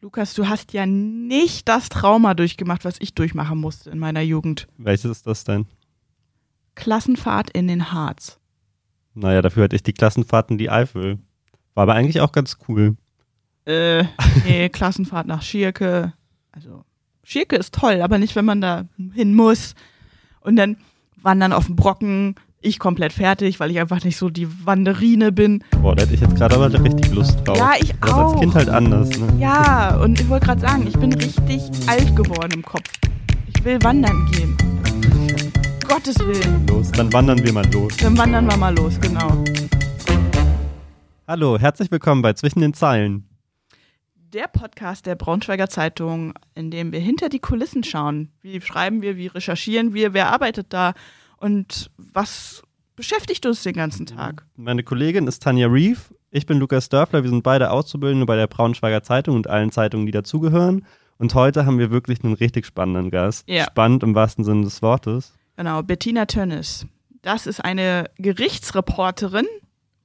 Lukas, du hast ja nicht das Trauma durchgemacht, was ich durchmachen musste in meiner Jugend. Welches ist das denn? Klassenfahrt in den Harz. Naja, dafür hatte ich die Klassenfahrt in die Eifel. War aber eigentlich auch ganz cool. Äh, nee, Klassenfahrt nach Schierke. Also, Schierke ist toll, aber nicht, wenn man da hin muss. Und dann wandern auf dem Brocken, ich komplett fertig, weil ich einfach nicht so die Wanderine bin. Boah, da hätte ich jetzt gerade aber richtig Lust drauf. Ja, ich Das auch. als Kind halt anders, ne? Ja, und ich wollte gerade sagen, ich bin richtig alt geworden im Kopf. Ich will wandern gehen. Gottes Willen. Los, dann wandern wir mal los. Dann wandern wir mal los, genau. Hallo, herzlich willkommen bei Zwischen den Zeilen. Der Podcast der Braunschweiger Zeitung, in dem wir hinter die Kulissen schauen. Wie schreiben wir, wie recherchieren wir, wer arbeitet da und was beschäftigt uns den ganzen Tag? Meine Kollegin ist Tanja Reeve. Ich bin Lukas Dörfler. Wir sind beide Auszubildende bei der Braunschweiger Zeitung und allen Zeitungen, die dazugehören. Und heute haben wir wirklich einen richtig spannenden Gast. Ja. Spannend im wahrsten Sinne des Wortes. Genau, Bettina Tönnes. Das ist eine Gerichtsreporterin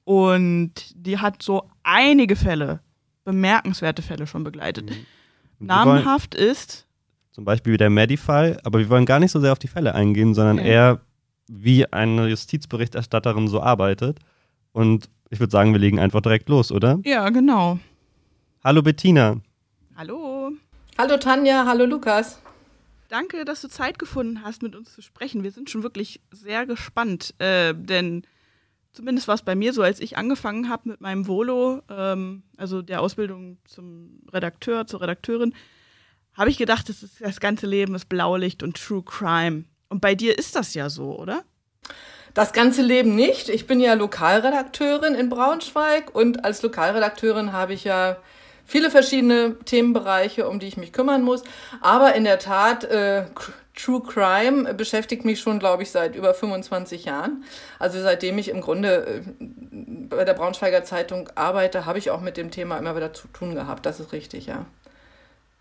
und die hat so einige Fälle, bemerkenswerte Fälle schon begleitet. Wollen, Namenhaft ist, zum Beispiel der Medi-Fall, aber wir wollen gar nicht so sehr auf die Fälle eingehen, sondern Nee. eher, wie eine Justizberichterstatterin so arbeitet. Und ich würde sagen, wir legen einfach direkt los, oder? ja, genau. Hallo Bettina. Hallo. Hallo Tanja, hallo Lukas. Danke, dass du Zeit gefunden hast, mit uns zu sprechen. Wir sind schon wirklich sehr gespannt, äh, denn zumindest war es bei mir so, als ich angefangen habe mit meinem Volo, ähm, also der Ausbildung zum Redakteur, zur Redakteurin, habe ich gedacht, das, ist, das ganze Leben ist Blaulicht und True Crime. Und bei dir ist das ja so, oder? Das ganze Leben nicht. Ich bin ja Lokalredakteurin in Braunschweig und als Lokalredakteurin habe ich ja viele verschiedene Themenbereiche, um die ich mich kümmern muss. Aber in der Tat, äh, True Crime beschäftigt mich schon, glaube ich, seit über 25 Jahren. Also seitdem ich im Grunde äh, bei der Braunschweiger Zeitung arbeite, habe ich auch mit dem Thema immer wieder zu tun gehabt. Das ist richtig, ja.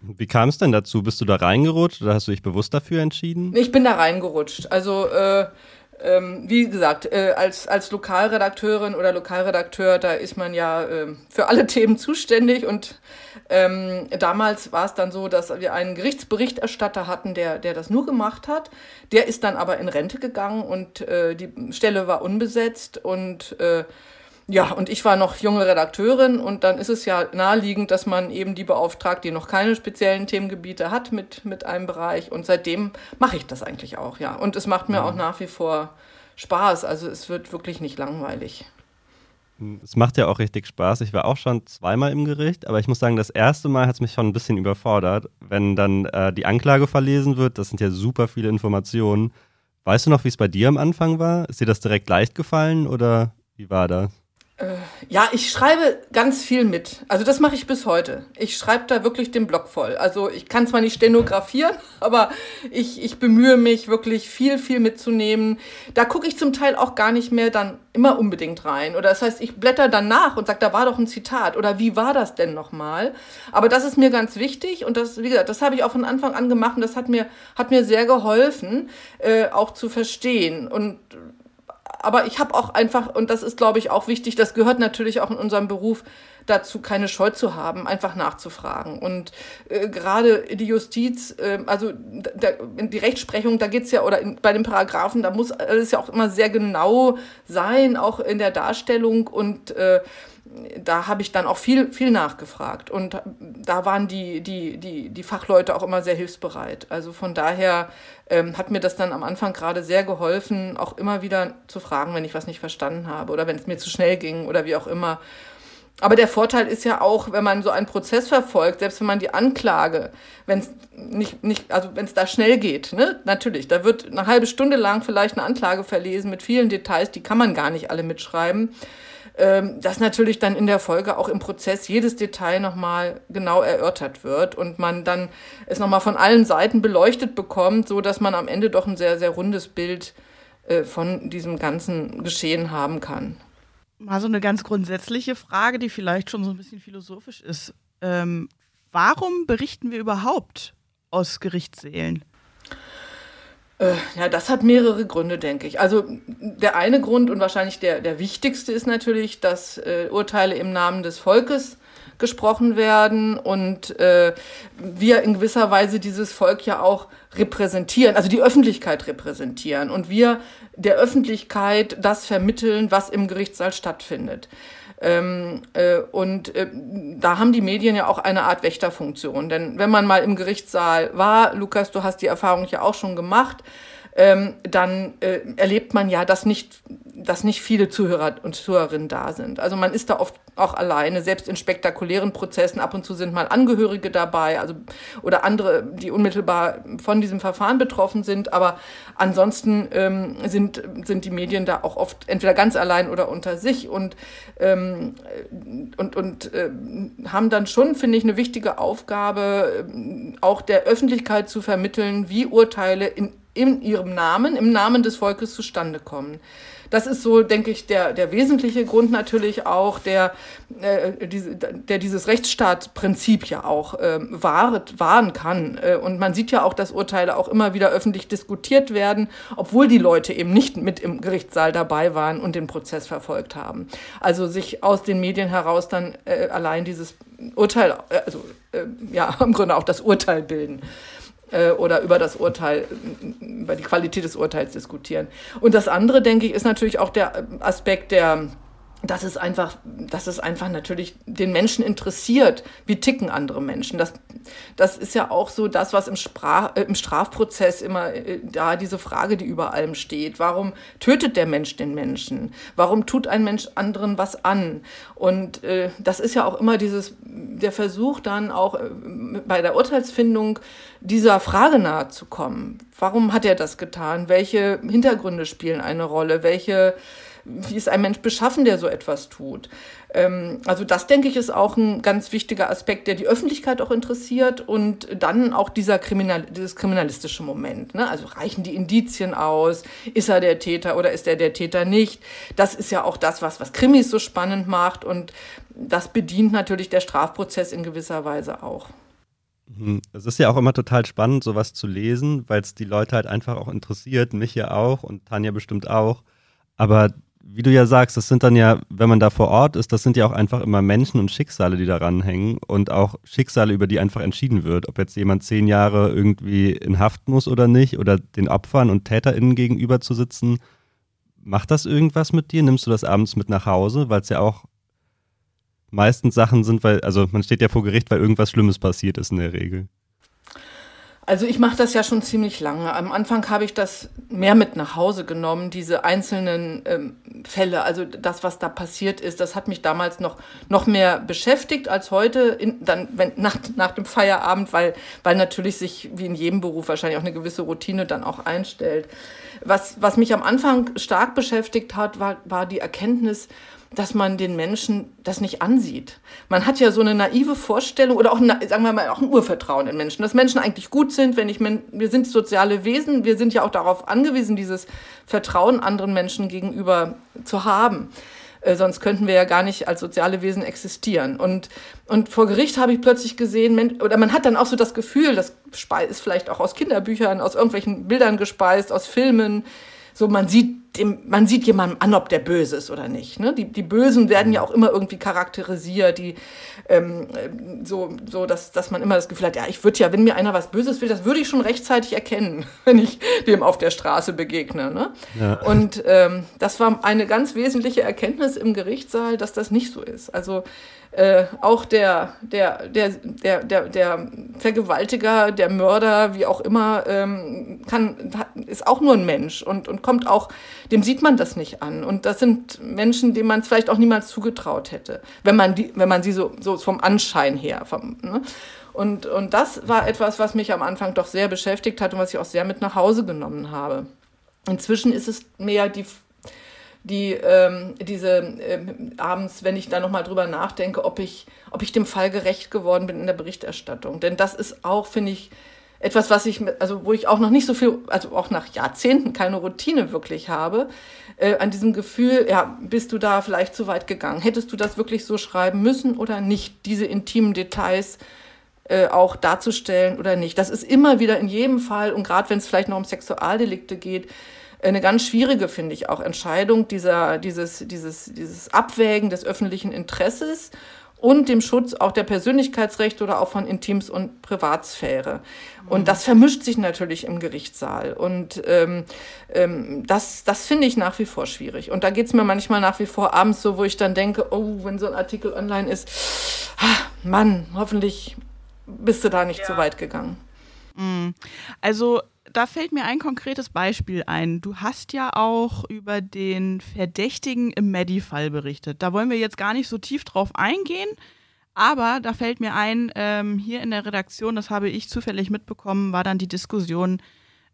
Wie kam es denn dazu? Bist du da reingerutscht oder hast du dich bewusst dafür entschieden? Ich bin da reingerutscht. Also, äh, ähm, wie gesagt, äh, als, als Lokalredakteurin oder Lokalredakteur, da ist man ja ähm, für alle Themen zuständig. Und ähm, damals war es dann so, dass wir einen Gerichtsberichterstatter hatten, der, der das nur gemacht hat. Der ist dann aber in Rente gegangen und äh, die Stelle war unbesetzt. Und äh, ja, und ich war noch junge Redakteurin und dann ist es ja naheliegend, dass man eben die beauftragt, die noch keine speziellen Themengebiete hat mit, mit einem Bereich. Und seitdem mache ich das eigentlich auch, ja. Und es macht mir auch nach wie vor Spaß. Also es wird wirklich nicht langweilig. Es macht ja auch richtig Spaß. Ich war auch schon zweimal im Gericht, aber ich muss sagen, das erste Mal hat es mich schon ein bisschen überfordert, wenn dann äh, die Anklage verlesen wird. Das sind ja super viele Informationen. Weißt du noch, wie es bei dir am Anfang war? Ist dir das direkt leicht gefallen oder wie war das? Ja, ich schreibe ganz viel mit. Also das mache ich bis heute. Ich schreibe da wirklich den Block voll. Also ich kann zwar nicht stenografieren, aber ich, ich bemühe mich wirklich viel, viel mitzunehmen. Da gucke ich zum Teil auch gar nicht mehr dann immer unbedingt rein. Oder das heißt, ich blätter dann nach und sage, da war doch ein Zitat. Oder wie war das denn nochmal? Aber das ist mir ganz wichtig und das, wie gesagt, das habe ich auch von Anfang an gemacht und das hat mir, hat mir sehr geholfen, äh, auch zu verstehen. Und aber ich habe auch einfach, und das ist, glaube ich, auch wichtig, das gehört natürlich auch in unserem Beruf dazu, keine Scheu zu haben, einfach nachzufragen. Und äh, gerade die Justiz, äh, also in die Rechtsprechung, da geht's ja, oder in, bei den Paragraphen, da muss alles ja auch immer sehr genau sein, auch in der Darstellung und äh, da habe ich dann auch viel, viel nachgefragt. Und da waren die, die, die, die Fachleute auch immer sehr hilfsbereit. Also von daher ähm, hat mir das dann am Anfang gerade sehr geholfen, auch immer wieder zu fragen, wenn ich was nicht verstanden habe oder wenn es mir zu schnell ging oder wie auch immer. Aber der Vorteil ist ja auch, wenn man so einen Prozess verfolgt, selbst wenn man die Anklage, wenn es nicht, nicht, also wenn es da schnell geht, ne, natürlich, da wird eine halbe Stunde lang vielleicht eine Anklage verlesen mit vielen Details, die kann man gar nicht alle mitschreiben ähm, dass natürlich dann in der Folge auch im Prozess jedes Detail nochmal genau erörtert wird und man dann es nochmal von allen Seiten beleuchtet bekommt, so dass man am Ende doch ein sehr, sehr rundes Bild äh, von diesem ganzen Geschehen haben kann. Mal so eine ganz grundsätzliche Frage, die vielleicht schon so ein bisschen philosophisch ist. Ähm, warum berichten wir überhaupt aus Gerichtssälen? Äh, ja, das hat mehrere Gründe, denke ich. Also der eine Grund und wahrscheinlich der, der wichtigste ist natürlich, dass äh, Urteile im Namen des Volkes gesprochen werden und äh, wir in gewisser Weise dieses Volk ja auch repräsentieren, also die Öffentlichkeit repräsentieren und wir der Öffentlichkeit das vermitteln, was im Gerichtssaal stattfindet. Ähm, äh, und äh, da haben die Medien ja auch eine Art Wächterfunktion. Denn wenn man mal im Gerichtssaal war, Lukas, du hast die Erfahrung ja auch schon gemacht, ähm, dann äh, erlebt man ja, dass nicht, dass nicht viele Zuhörer und Zuhörerinnen da sind. Also man ist da oft auch alleine, selbst in spektakulären Prozessen. Ab und zu sind mal Angehörige dabei, also oder andere, die unmittelbar von diesem Verfahren betroffen sind. Aber ansonsten ähm, sind, sind die Medien da auch oft entweder ganz allein oder unter sich und, ähm, und, und äh, haben dann schon, finde ich, eine wichtige Aufgabe, äh, auch der Öffentlichkeit zu vermitteln, wie Urteile in in ihrem Namen, im Namen des Volkes zustande kommen. Das ist so, denke ich, der, der wesentliche Grund natürlich auch, der, äh, diese, der dieses Rechtsstaatsprinzip ja auch äh, wahret, wahren kann. Äh, und man sieht ja auch, dass Urteile auch immer wieder öffentlich diskutiert werden, obwohl die Leute eben nicht mit im Gerichtssaal dabei waren und den Prozess verfolgt haben. Also sich aus den Medien heraus dann äh, allein dieses Urteil, äh, also äh, ja, im Grunde auch das Urteil bilden äh, oder über das Urteil, über die Qualität des Urteils diskutieren. Und das andere, denke ich, ist natürlich auch der Aspekt der dass es einfach, dass es einfach natürlich den Menschen interessiert, wie ticken andere Menschen. Das, das ist ja auch so das, was im, Sprach, äh, im Strafprozess immer äh, da diese Frage, die über allem steht. Warum tötet der Mensch den Menschen? Warum tut ein Mensch anderen was an? Und äh, das ist ja auch immer dieses, der Versuch dann auch äh, bei der Urteilsfindung dieser Frage nahe zu kommen. Warum hat er das getan? Welche Hintergründe spielen eine Rolle? Welche wie ist ein Mensch beschaffen, der so etwas tut? Ähm, also das, denke ich, ist auch ein ganz wichtiger Aspekt, der die Öffentlichkeit auch interessiert und dann auch dieser Kriminal dieses kriminalistische Moment. Ne? Also reichen die Indizien aus? Ist er der Täter oder ist er der Täter nicht? Das ist ja auch das, was, was Krimis so spannend macht und das bedient natürlich der Strafprozess in gewisser Weise auch. Mhm. Es ist ja auch immer total spannend, sowas zu lesen, weil es die Leute halt einfach auch interessiert, mich ja auch und Tanja bestimmt auch. Aber wie du ja sagst, das sind dann ja, wenn man da vor Ort ist, das sind ja auch einfach immer Menschen und Schicksale, die daran hängen und auch Schicksale, über die einfach entschieden wird, ob jetzt jemand zehn Jahre irgendwie in Haft muss oder nicht oder den Opfern und TäterInnen gegenüber zu sitzen. Macht das irgendwas mit dir? Nimmst du das abends mit nach Hause, weil es ja auch meistens Sachen sind, weil, also man steht ja vor Gericht, weil irgendwas Schlimmes passiert ist in der Regel. Also ich mache das ja schon ziemlich lange. Am Anfang habe ich das mehr mit nach Hause genommen, diese einzelnen ähm, Fälle, also das, was da passiert ist, das hat mich damals noch, noch mehr beschäftigt als heute, in, dann wenn, nach, nach dem Feierabend, weil, weil natürlich sich wie in jedem Beruf wahrscheinlich auch eine gewisse Routine dann auch einstellt. Was, was mich am Anfang stark beschäftigt hat, war, war die Erkenntnis, dass man den Menschen das nicht ansieht. Man hat ja so eine naive Vorstellung oder auch, sagen wir mal, auch ein Urvertrauen in Menschen, dass Menschen eigentlich gut sind, wenn ich, wir sind soziale Wesen, wir sind ja auch darauf angewiesen, dieses Vertrauen anderen Menschen gegenüber zu haben. Äh, sonst könnten wir ja gar nicht als soziale Wesen existieren. Und, und vor Gericht habe ich plötzlich gesehen, oder man hat dann auch so das Gefühl, das ist vielleicht auch aus Kinderbüchern, aus irgendwelchen Bildern gespeist, aus Filmen, so man sieht dem, man sieht jemandem an, ob der böse ist oder nicht. Ne? Die, die Bösen werden ja auch immer irgendwie charakterisiert, die ähm, so, so dass, dass man immer das Gefühl hat, ja, ich würde ja, wenn mir einer was Böses will, das würde ich schon rechtzeitig erkennen, wenn ich dem auf der Straße begegne. Ne? Ja. Und ähm, das war eine ganz wesentliche Erkenntnis im Gerichtssaal, dass das nicht so ist. Also äh, auch der, der, der, der, der, der Vergewaltiger, der Mörder, wie auch immer, ähm, kann, ist auch nur ein Mensch und, und kommt auch, dem sieht man das nicht an. Und das sind Menschen, denen man es vielleicht auch niemals zugetraut hätte, wenn man, die, wenn man sie so, so vom Anschein her. Vom, ne? und, und das war etwas, was mich am Anfang doch sehr beschäftigt hat und was ich auch sehr mit nach Hause genommen habe. Inzwischen ist es mehr die die ähm, diese ähm, abends, wenn ich da nochmal drüber nachdenke, ob ich, ob ich dem Fall gerecht geworden bin in der Berichterstattung. Denn das ist auch, finde ich, etwas, was ich, also wo ich auch noch nicht so viel, also auch nach Jahrzehnten keine Routine wirklich habe, äh, an diesem Gefühl, ja, bist du da vielleicht zu weit gegangen? Hättest du das wirklich so schreiben müssen oder nicht? Diese intimen Details äh, auch darzustellen oder nicht? Das ist immer wieder in jedem Fall, und gerade wenn es vielleicht noch um Sexualdelikte geht, eine ganz schwierige, finde ich, auch Entscheidung dieser, dieses, dieses, dieses Abwägen des öffentlichen Interesses und dem Schutz auch der Persönlichkeitsrechte oder auch von Intims- und Privatsphäre. Und mhm. das vermischt sich natürlich im Gerichtssaal. Und ähm, ähm, das, das finde ich nach wie vor schwierig. Und da geht es mir manchmal nach wie vor abends so, wo ich dann denke, oh, wenn so ein Artikel online ist, ah, Mann, hoffentlich bist du da nicht ja. zu weit gegangen. Mhm. Also da fällt mir ein konkretes Beispiel ein. Du hast ja auch über den Verdächtigen im Medi-Fall berichtet. Da wollen wir jetzt gar nicht so tief drauf eingehen, aber da fällt mir ein, ähm, hier in der Redaktion, das habe ich zufällig mitbekommen, war dann die Diskussion,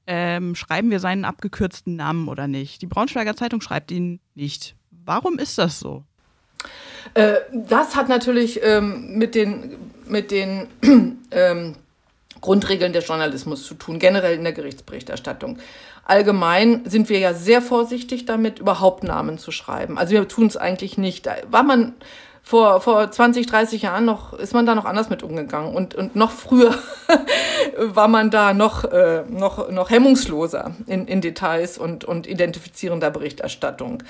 ähm, schreiben wir seinen abgekürzten Namen oder nicht. Die Braunschweiger Zeitung schreibt ihn nicht. Warum ist das so? Äh, das hat natürlich ähm, mit den, mit den ähm, Grundregeln des Journalismus zu tun, generell in der Gerichtsberichterstattung. Allgemein sind wir ja sehr vorsichtig damit, überhaupt Namen zu schreiben. Also wir tun es eigentlich nicht. War man vor, vor 20, 30 Jahren noch, ist man da noch anders mit umgegangen. Und, und noch früher war man da noch, äh, noch, noch hemmungsloser in, in Details und, und identifizierender Berichterstattung.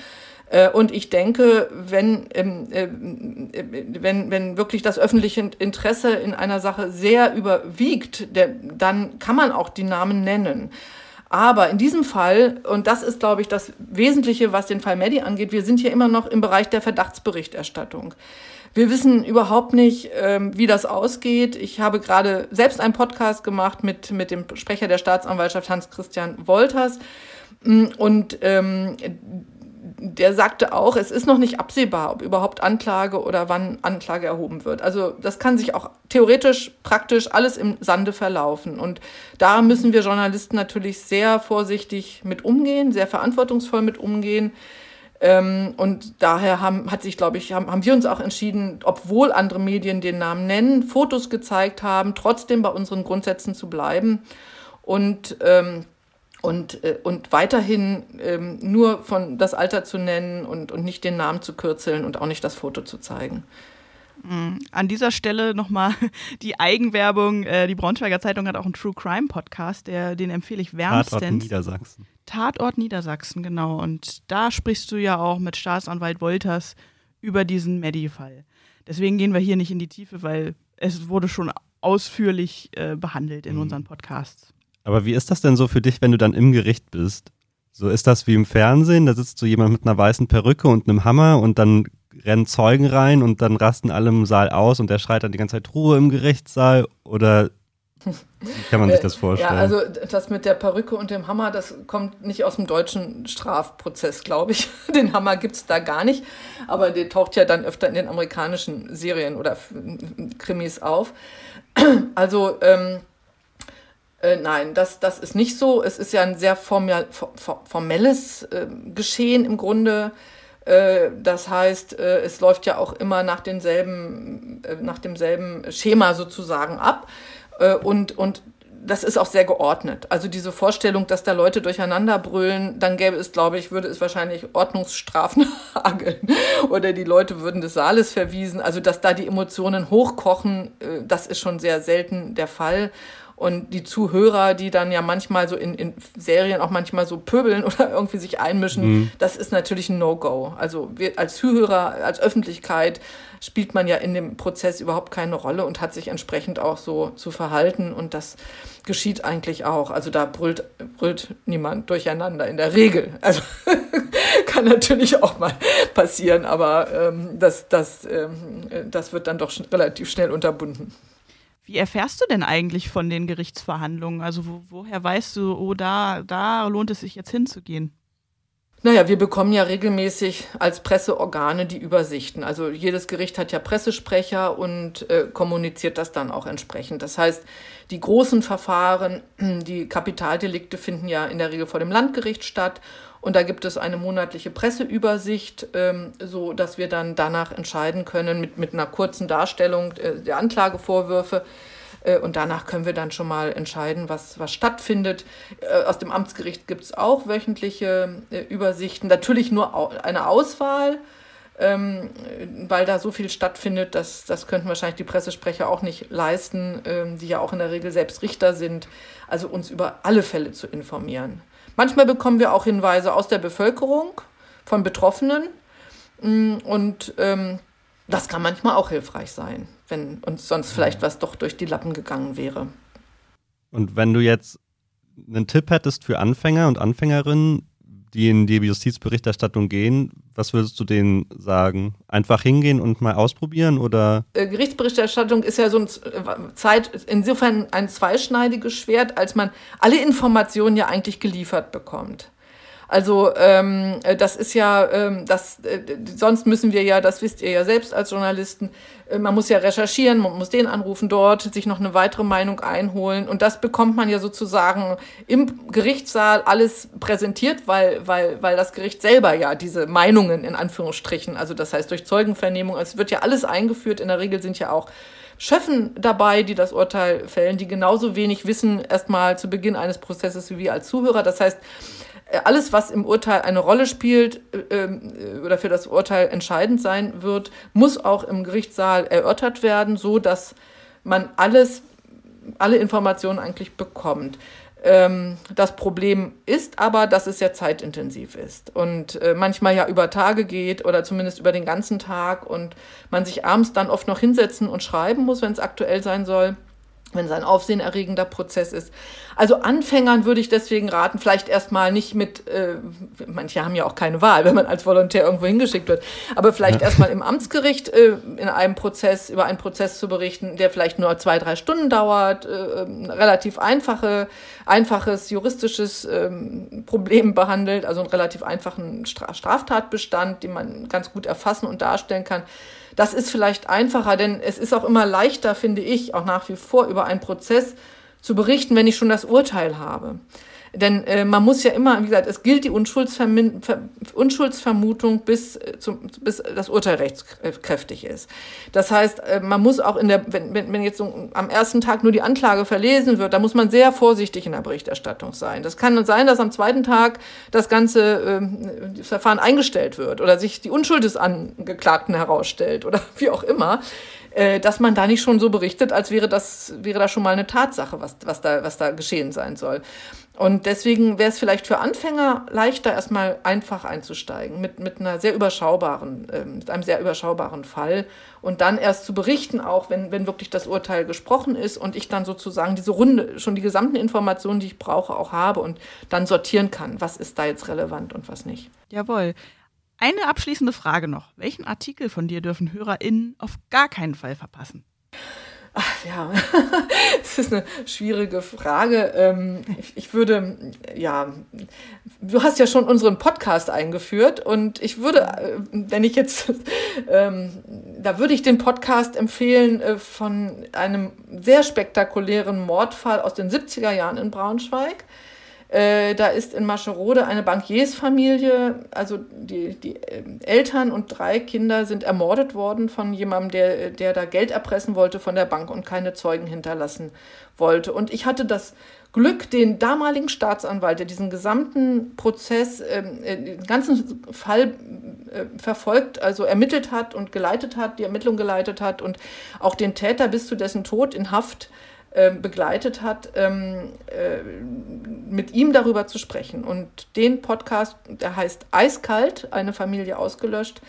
Äh, und ich denke, wenn, ähm, äh, wenn, wenn wirklich das öffentliche Interesse in einer Sache sehr überwiegt, dann kann man auch die Namen nennen. Aber in diesem Fall, und das ist, glaube ich, das Wesentliche, was den Fall Medi angeht, wir sind hier immer noch im Bereich der Verdachtsberichterstattung. Wir wissen überhaupt nicht, ähm, wie das ausgeht. Ich habe gerade selbst einen Podcast gemacht mit, mit dem Sprecher der Staatsanwaltschaft Hans-Christian Wolters. Und ähm, der sagte auch, es ist noch nicht absehbar, ob überhaupt Anklage oder wann Anklage erhoben wird. Also das kann sich auch theoretisch, praktisch alles im Sande verlaufen. Und da müssen wir Journalisten natürlich sehr vorsichtig mit umgehen, sehr verantwortungsvoll mit umgehen. Ähm, und daher haben, hat sich, glaube ich, haben, haben wir uns auch entschieden, obwohl andere Medien den Namen nennen, Fotos gezeigt haben, trotzdem bei unseren Grundsätzen zu bleiben. Und ähm, und, äh, und weiterhin ähm, nur von das Alter zu nennen und, und nicht den Namen zu kürzeln und auch nicht das Foto zu zeigen. Mm, an dieser Stelle nochmal die Eigenwerbung. Äh, die Braunschweiger Zeitung hat auch einen True Crime Podcast, der, den empfehle ich wärmstens. Tatort Niedersachsen. Tatort Niedersachsen, genau. Und da sprichst du ja auch mit Staatsanwalt Wolters über diesen Medi-Fall. Deswegen gehen wir hier nicht in die Tiefe, weil es wurde schon ausführlich äh, behandelt in mhm. unseren Podcasts. Aber wie ist das denn so für dich, wenn du dann im Gericht bist? So ist das wie im Fernsehen, da sitzt so jemand mit einer weißen Perücke und einem Hammer und dann rennen Zeugen rein und dann rasten alle im Saal aus und der schreit dann die ganze Zeit Ruhe im Gerichtssaal oder wie kann man sich das vorstellen? Ja, also das mit der Perücke und dem Hammer, das kommt nicht aus dem deutschen Strafprozess, glaube ich. Den Hammer gibt es da gar nicht, aber der taucht ja dann öfter in den amerikanischen Serien oder Krimis auf. Also ähm, äh, nein, das, das ist nicht so. Es ist ja ein sehr formell, formelles äh, Geschehen im Grunde. Äh, das heißt, äh, es läuft ja auch immer nach, denselben, äh, nach demselben Schema sozusagen ab. Äh, und, und das ist auch sehr geordnet. Also diese Vorstellung, dass da Leute durcheinander brüllen, dann gäbe es, glaube ich, würde es wahrscheinlich Ordnungsstrafen hageln oder die Leute würden des Saales verwiesen. Also dass da die Emotionen hochkochen, das ist schon sehr selten der Fall. Und die Zuhörer, die dann ja manchmal so in, in Serien auch manchmal so pöbeln oder irgendwie sich einmischen, mhm. das ist natürlich ein No-Go. Also wir als Zuhörer, als Öffentlichkeit spielt man ja in dem Prozess überhaupt keine Rolle und hat sich entsprechend auch so zu verhalten. Und das geschieht eigentlich auch. Also da brüllt, brüllt niemand durcheinander in der Regel. Also kann natürlich auch mal passieren, aber ähm, das, das, ähm, das wird dann doch sch relativ schnell unterbunden. Wie erfährst du denn eigentlich von den Gerichtsverhandlungen? Also wo, woher weißt du, oh, da, da lohnt es sich jetzt hinzugehen? Naja, wir bekommen ja regelmäßig als Presseorgane die Übersichten. Also jedes Gericht hat ja Pressesprecher und äh, kommuniziert das dann auch entsprechend. Das heißt, die großen Verfahren, die Kapitaldelikte finden ja in der Regel vor dem Landgericht statt und da gibt es eine monatliche Presseübersicht, ähm, so dass wir dann danach entscheiden können mit, mit einer kurzen Darstellung äh, der Anklagevorwürfe. Äh, und danach können wir dann schon mal entscheiden, was, was stattfindet. Äh, aus dem Amtsgericht gibt es auch wöchentliche äh, Übersichten. Natürlich nur au eine Auswahl, ähm, weil da so viel stattfindet, dass, das könnten wahrscheinlich die Pressesprecher auch nicht leisten, ähm, die ja auch in der Regel selbst Richter sind. Also uns über alle Fälle zu informieren. Manchmal bekommen wir auch Hinweise aus der Bevölkerung, von Betroffenen. Mm, und ähm, Das kann manchmal auch hilfreich sein, wenn uns sonst vielleicht was doch durch die Lappen gegangen wäre. Und wenn du jetzt einen Tipp hättest für Anfänger und Anfängerinnen, die in die Justizberichterstattung gehen, was würdest du denen sagen? Einfach hingehen und mal ausprobieren oder? Äh, Gerichtsberichterstattung ist ja so ein äh, Zeit, insofern ein zweischneidiges Schwert, als man alle Informationen ja eigentlich geliefert bekommt. Also ähm, äh, das ist ja, ähm, das, äh, sonst müssen wir ja, das wisst ihr ja selbst als Journalisten, äh, man muss ja recherchieren, man muss den anrufen dort, sich noch eine weitere Meinung einholen und das bekommt man ja sozusagen im Gerichtssaal alles präsentiert, weil, weil, weil das Gericht selber ja diese Meinungen in Anführungsstrichen, also das heißt durch Zeugenvernehmung, es wird ja alles eingeführt, in der Regel sind ja auch Schöffen dabei, die das Urteil fällen, die genauso wenig wissen erstmal zu Beginn eines Prozesses wie wir als Zuhörer. Das heißt, alles, was im Urteil eine Rolle spielt äh, äh, oder für das Urteil entscheidend sein wird, muss auch im Gerichtssaal erörtert werden, so dass man alles, alle Informationen eigentlich bekommt. Ähm, das Problem ist aber, dass es ja zeitintensiv ist und äh, manchmal ja über Tage geht oder zumindest über den ganzen Tag und man sich abends dann oft noch hinsetzen und schreiben muss, wenn es aktuell sein soll wenn es ein aufsehenerregender Prozess ist. Also Anfängern würde ich deswegen raten, vielleicht erstmal nicht mit, äh, manche haben ja auch keine Wahl, wenn man als Volontär irgendwo hingeschickt wird, aber vielleicht ja. erstmal im Amtsgericht äh, in einem Prozess, über einen Prozess zu berichten, der vielleicht nur zwei, drei Stunden dauert, äh, relativ einfache, einfaches juristisches ähm, Problem behandelt, also einen relativ einfachen Straftatbestand, den man ganz gut erfassen und darstellen kann. Das ist vielleicht einfacher, denn es ist auch immer leichter, finde ich, auch nach wie vor über einen Prozess zu berichten, wenn ich schon das Urteil habe. Denn äh, man muss ja immer, wie gesagt, es gilt die Unschuldsvermutung, bis, äh, zum, bis das Urteil rechtskräftig ist. Das heißt, äh, man muss auch in der, wenn, wenn jetzt so am ersten Tag nur die Anklage verlesen wird, da muss man sehr vorsichtig in der Berichterstattung sein. Das kann sein, dass am zweiten Tag das ganze äh, das Verfahren eingestellt wird oder sich die Unschuld des Angeklagten herausstellt oder wie auch immer äh, dass man da nicht schon so berichtet, als wäre das, wäre das schon mal eine Tatsache, was, was, da, was da geschehen sein soll. Und deswegen wäre es vielleicht für Anfänger leichter, erstmal einfach einzusteigen mit, mit einer sehr überschaubaren, äh, mit einem sehr überschaubaren Fall und dann erst zu berichten, auch wenn, wenn wirklich das Urteil gesprochen ist und ich dann sozusagen diese Runde, schon die gesamten Informationen, die ich brauche, auch habe und dann sortieren kann, was ist da jetzt relevant und was nicht. Jawohl. Eine abschließende Frage noch. Welchen Artikel von dir dürfen HörerInnen auf gar keinen Fall verpassen? Ach ja, das ist eine schwierige Frage. Ähm, ich würde, ja, du hast ja schon unseren Podcast eingeführt und ich würde, äh, wenn ich jetzt, ähm, da würde ich den Podcast empfehlen äh, von einem sehr spektakulären Mordfall aus den 70er Jahren in Braunschweig. Äh, da ist in Mascherode eine Bankiersfamilie, also die, die äh, Eltern und drei Kinder sind ermordet worden von jemandem, der, der da Geld erpressen wollte von der Bank und keine Zeugen hinterlassen wollte. Und ich hatte das Glück, den damaligen Staatsanwalt, der diesen gesamten Prozess, ähm, äh, den ganzen Fall äh, verfolgt, also ermittelt hat und geleitet hat, die Ermittlung geleitet hat und auch den Täter bis zu dessen Tod in Haft ähm, begleitet hat, ähm, äh, mit ihm darüber zu sprechen. Und den Podcast, der heißt Eiskalt, eine Familie ausgelöscht,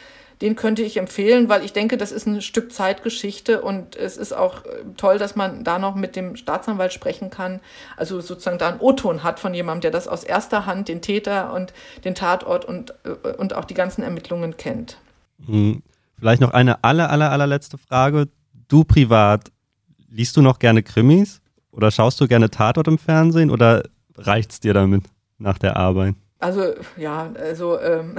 den könnte ich empfehlen, weil ich denke, das ist ein Stück Zeitgeschichte und es ist auch äh, toll, dass man da noch mit dem Staatsanwalt sprechen kann. Also sozusagen da einen O-Ton hat von jemandem, der das aus erster Hand, den Täter und den Tatort und, äh, und auch die ganzen Ermittlungen kennt. Hm, vielleicht noch eine aller, aller, allerletzte Frage. Du privat, liest du noch gerne Krimis? Oder schaust du gerne Tatort im Fernsehen oder reicht's dir damit nach der Arbeit? Also ja, also ähm,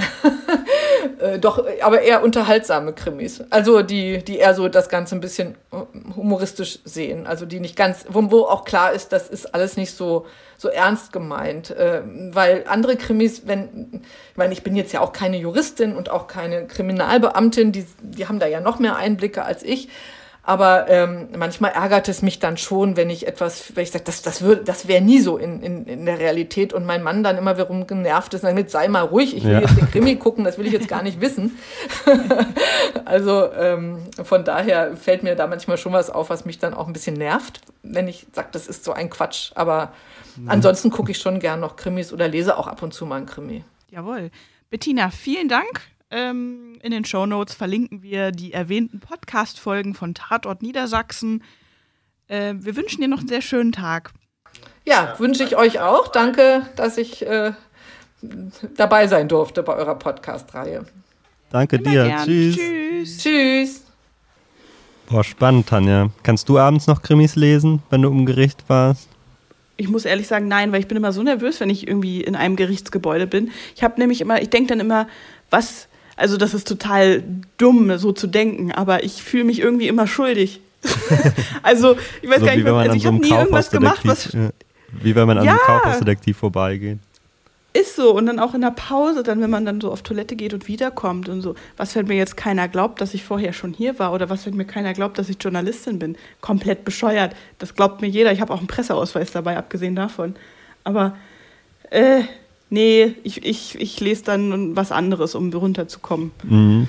äh, doch, aber eher unterhaltsame Krimis. Also die, die eher so das Ganze ein bisschen humoristisch sehen. Also die nicht ganz, wo, wo auch klar ist, das ist alles nicht so, so ernst gemeint. Äh, weil andere Krimis, wenn, ich meine, ich bin jetzt ja auch keine Juristin und auch keine Kriminalbeamtin, die, die haben da ja noch mehr Einblicke als ich. Aber ähm, manchmal ärgert es mich dann schon, wenn ich etwas, wenn ich sage, das, das, würde, das wäre nie so in, in, in der Realität und mein Mann dann immer wiederum genervt ist und sagt, sei mal ruhig, ich will ja. jetzt den Krimi gucken, das will ich jetzt gar nicht wissen. also ähm, von daher fällt mir da manchmal schon was auf, was mich dann auch ein bisschen nervt, wenn ich sage, das ist so ein Quatsch. Aber mhm. ansonsten gucke ich schon gern noch Krimis oder lese auch ab und zu mal ein Krimi. Jawohl. Bettina, vielen Dank Ähm, in den Show Notes verlinken wir die erwähnten Podcast-Folgen von Tatort Niedersachsen. Äh, wir wünschen dir noch einen sehr schönen Tag. Ja, wünsche ich euch auch. Danke, dass ich äh, dabei sein durfte bei eurer Podcast-Reihe. Danke Immer dir. gern. Tschüss. Tschüss. Tschüss. Boah, spannend, Tanja. Kannst du abends noch Krimis lesen, wenn du im Gericht warst? Ich muss ehrlich sagen, nein, weil ich bin immer so nervös, wenn ich irgendwie in einem Gerichtsgebäude bin. Ich habe nämlich immer, ich denke dann immer, was, also das ist total dumm, so zu denken, aber ich fühle mich irgendwie immer schuldig. also, ich weiß so gar nicht, was, also ich so habe nie irgendwas gemacht, was ja, wie wenn man an Ja. einem Kaufhausdetektiv vorbeigeht. ist so. Und dann auch in der Pause, dann, wenn man dann so auf Toilette geht und wiederkommt und so. Was, wenn mir jetzt keiner glaubt, dass ich vorher schon hier war? Oder was, wenn mir keiner glaubt, dass ich Journalistin bin? Komplett bescheuert. Das glaubt mir jeder. Ich habe auch einen Presseausweis dabei, abgesehen davon. Aber, äh, nee, ich, ich, ich lese dann was anderes, um runterzukommen. Mhm.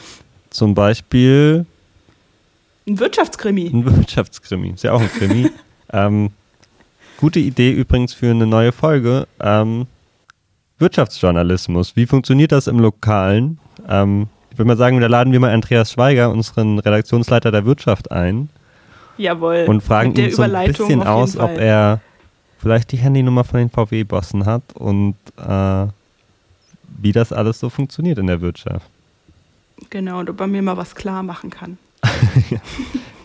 Zum Beispiel Ein Wirtschaftskrimi. ein Wirtschaftskrimi. Ist ja auch ein Krimi. ähm, gute Idee übrigens für eine neue Folge. Ähm, Wirtschaftsjournalismus. Wie funktioniert das im Lokalen? Ähm, ich würde mal sagen, da laden wir mal Andreas Schweiger, unseren Redaktionsleiter der Wirtschaft, ein Jawohl. und fragen ihn so ein bisschen aus, ob Fall. er vielleicht die Handynummer von den VW-Bossen hat und äh, wie das alles so funktioniert in der Wirtschaft. Genau, und ob er mir mal was klar machen kann.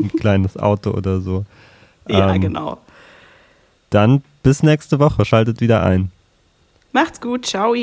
Ein kleines Auto oder so. Ja, Ähm, genau. Dann bis nächste Woche. Schaltet wieder ein. Macht's gut. Ciao.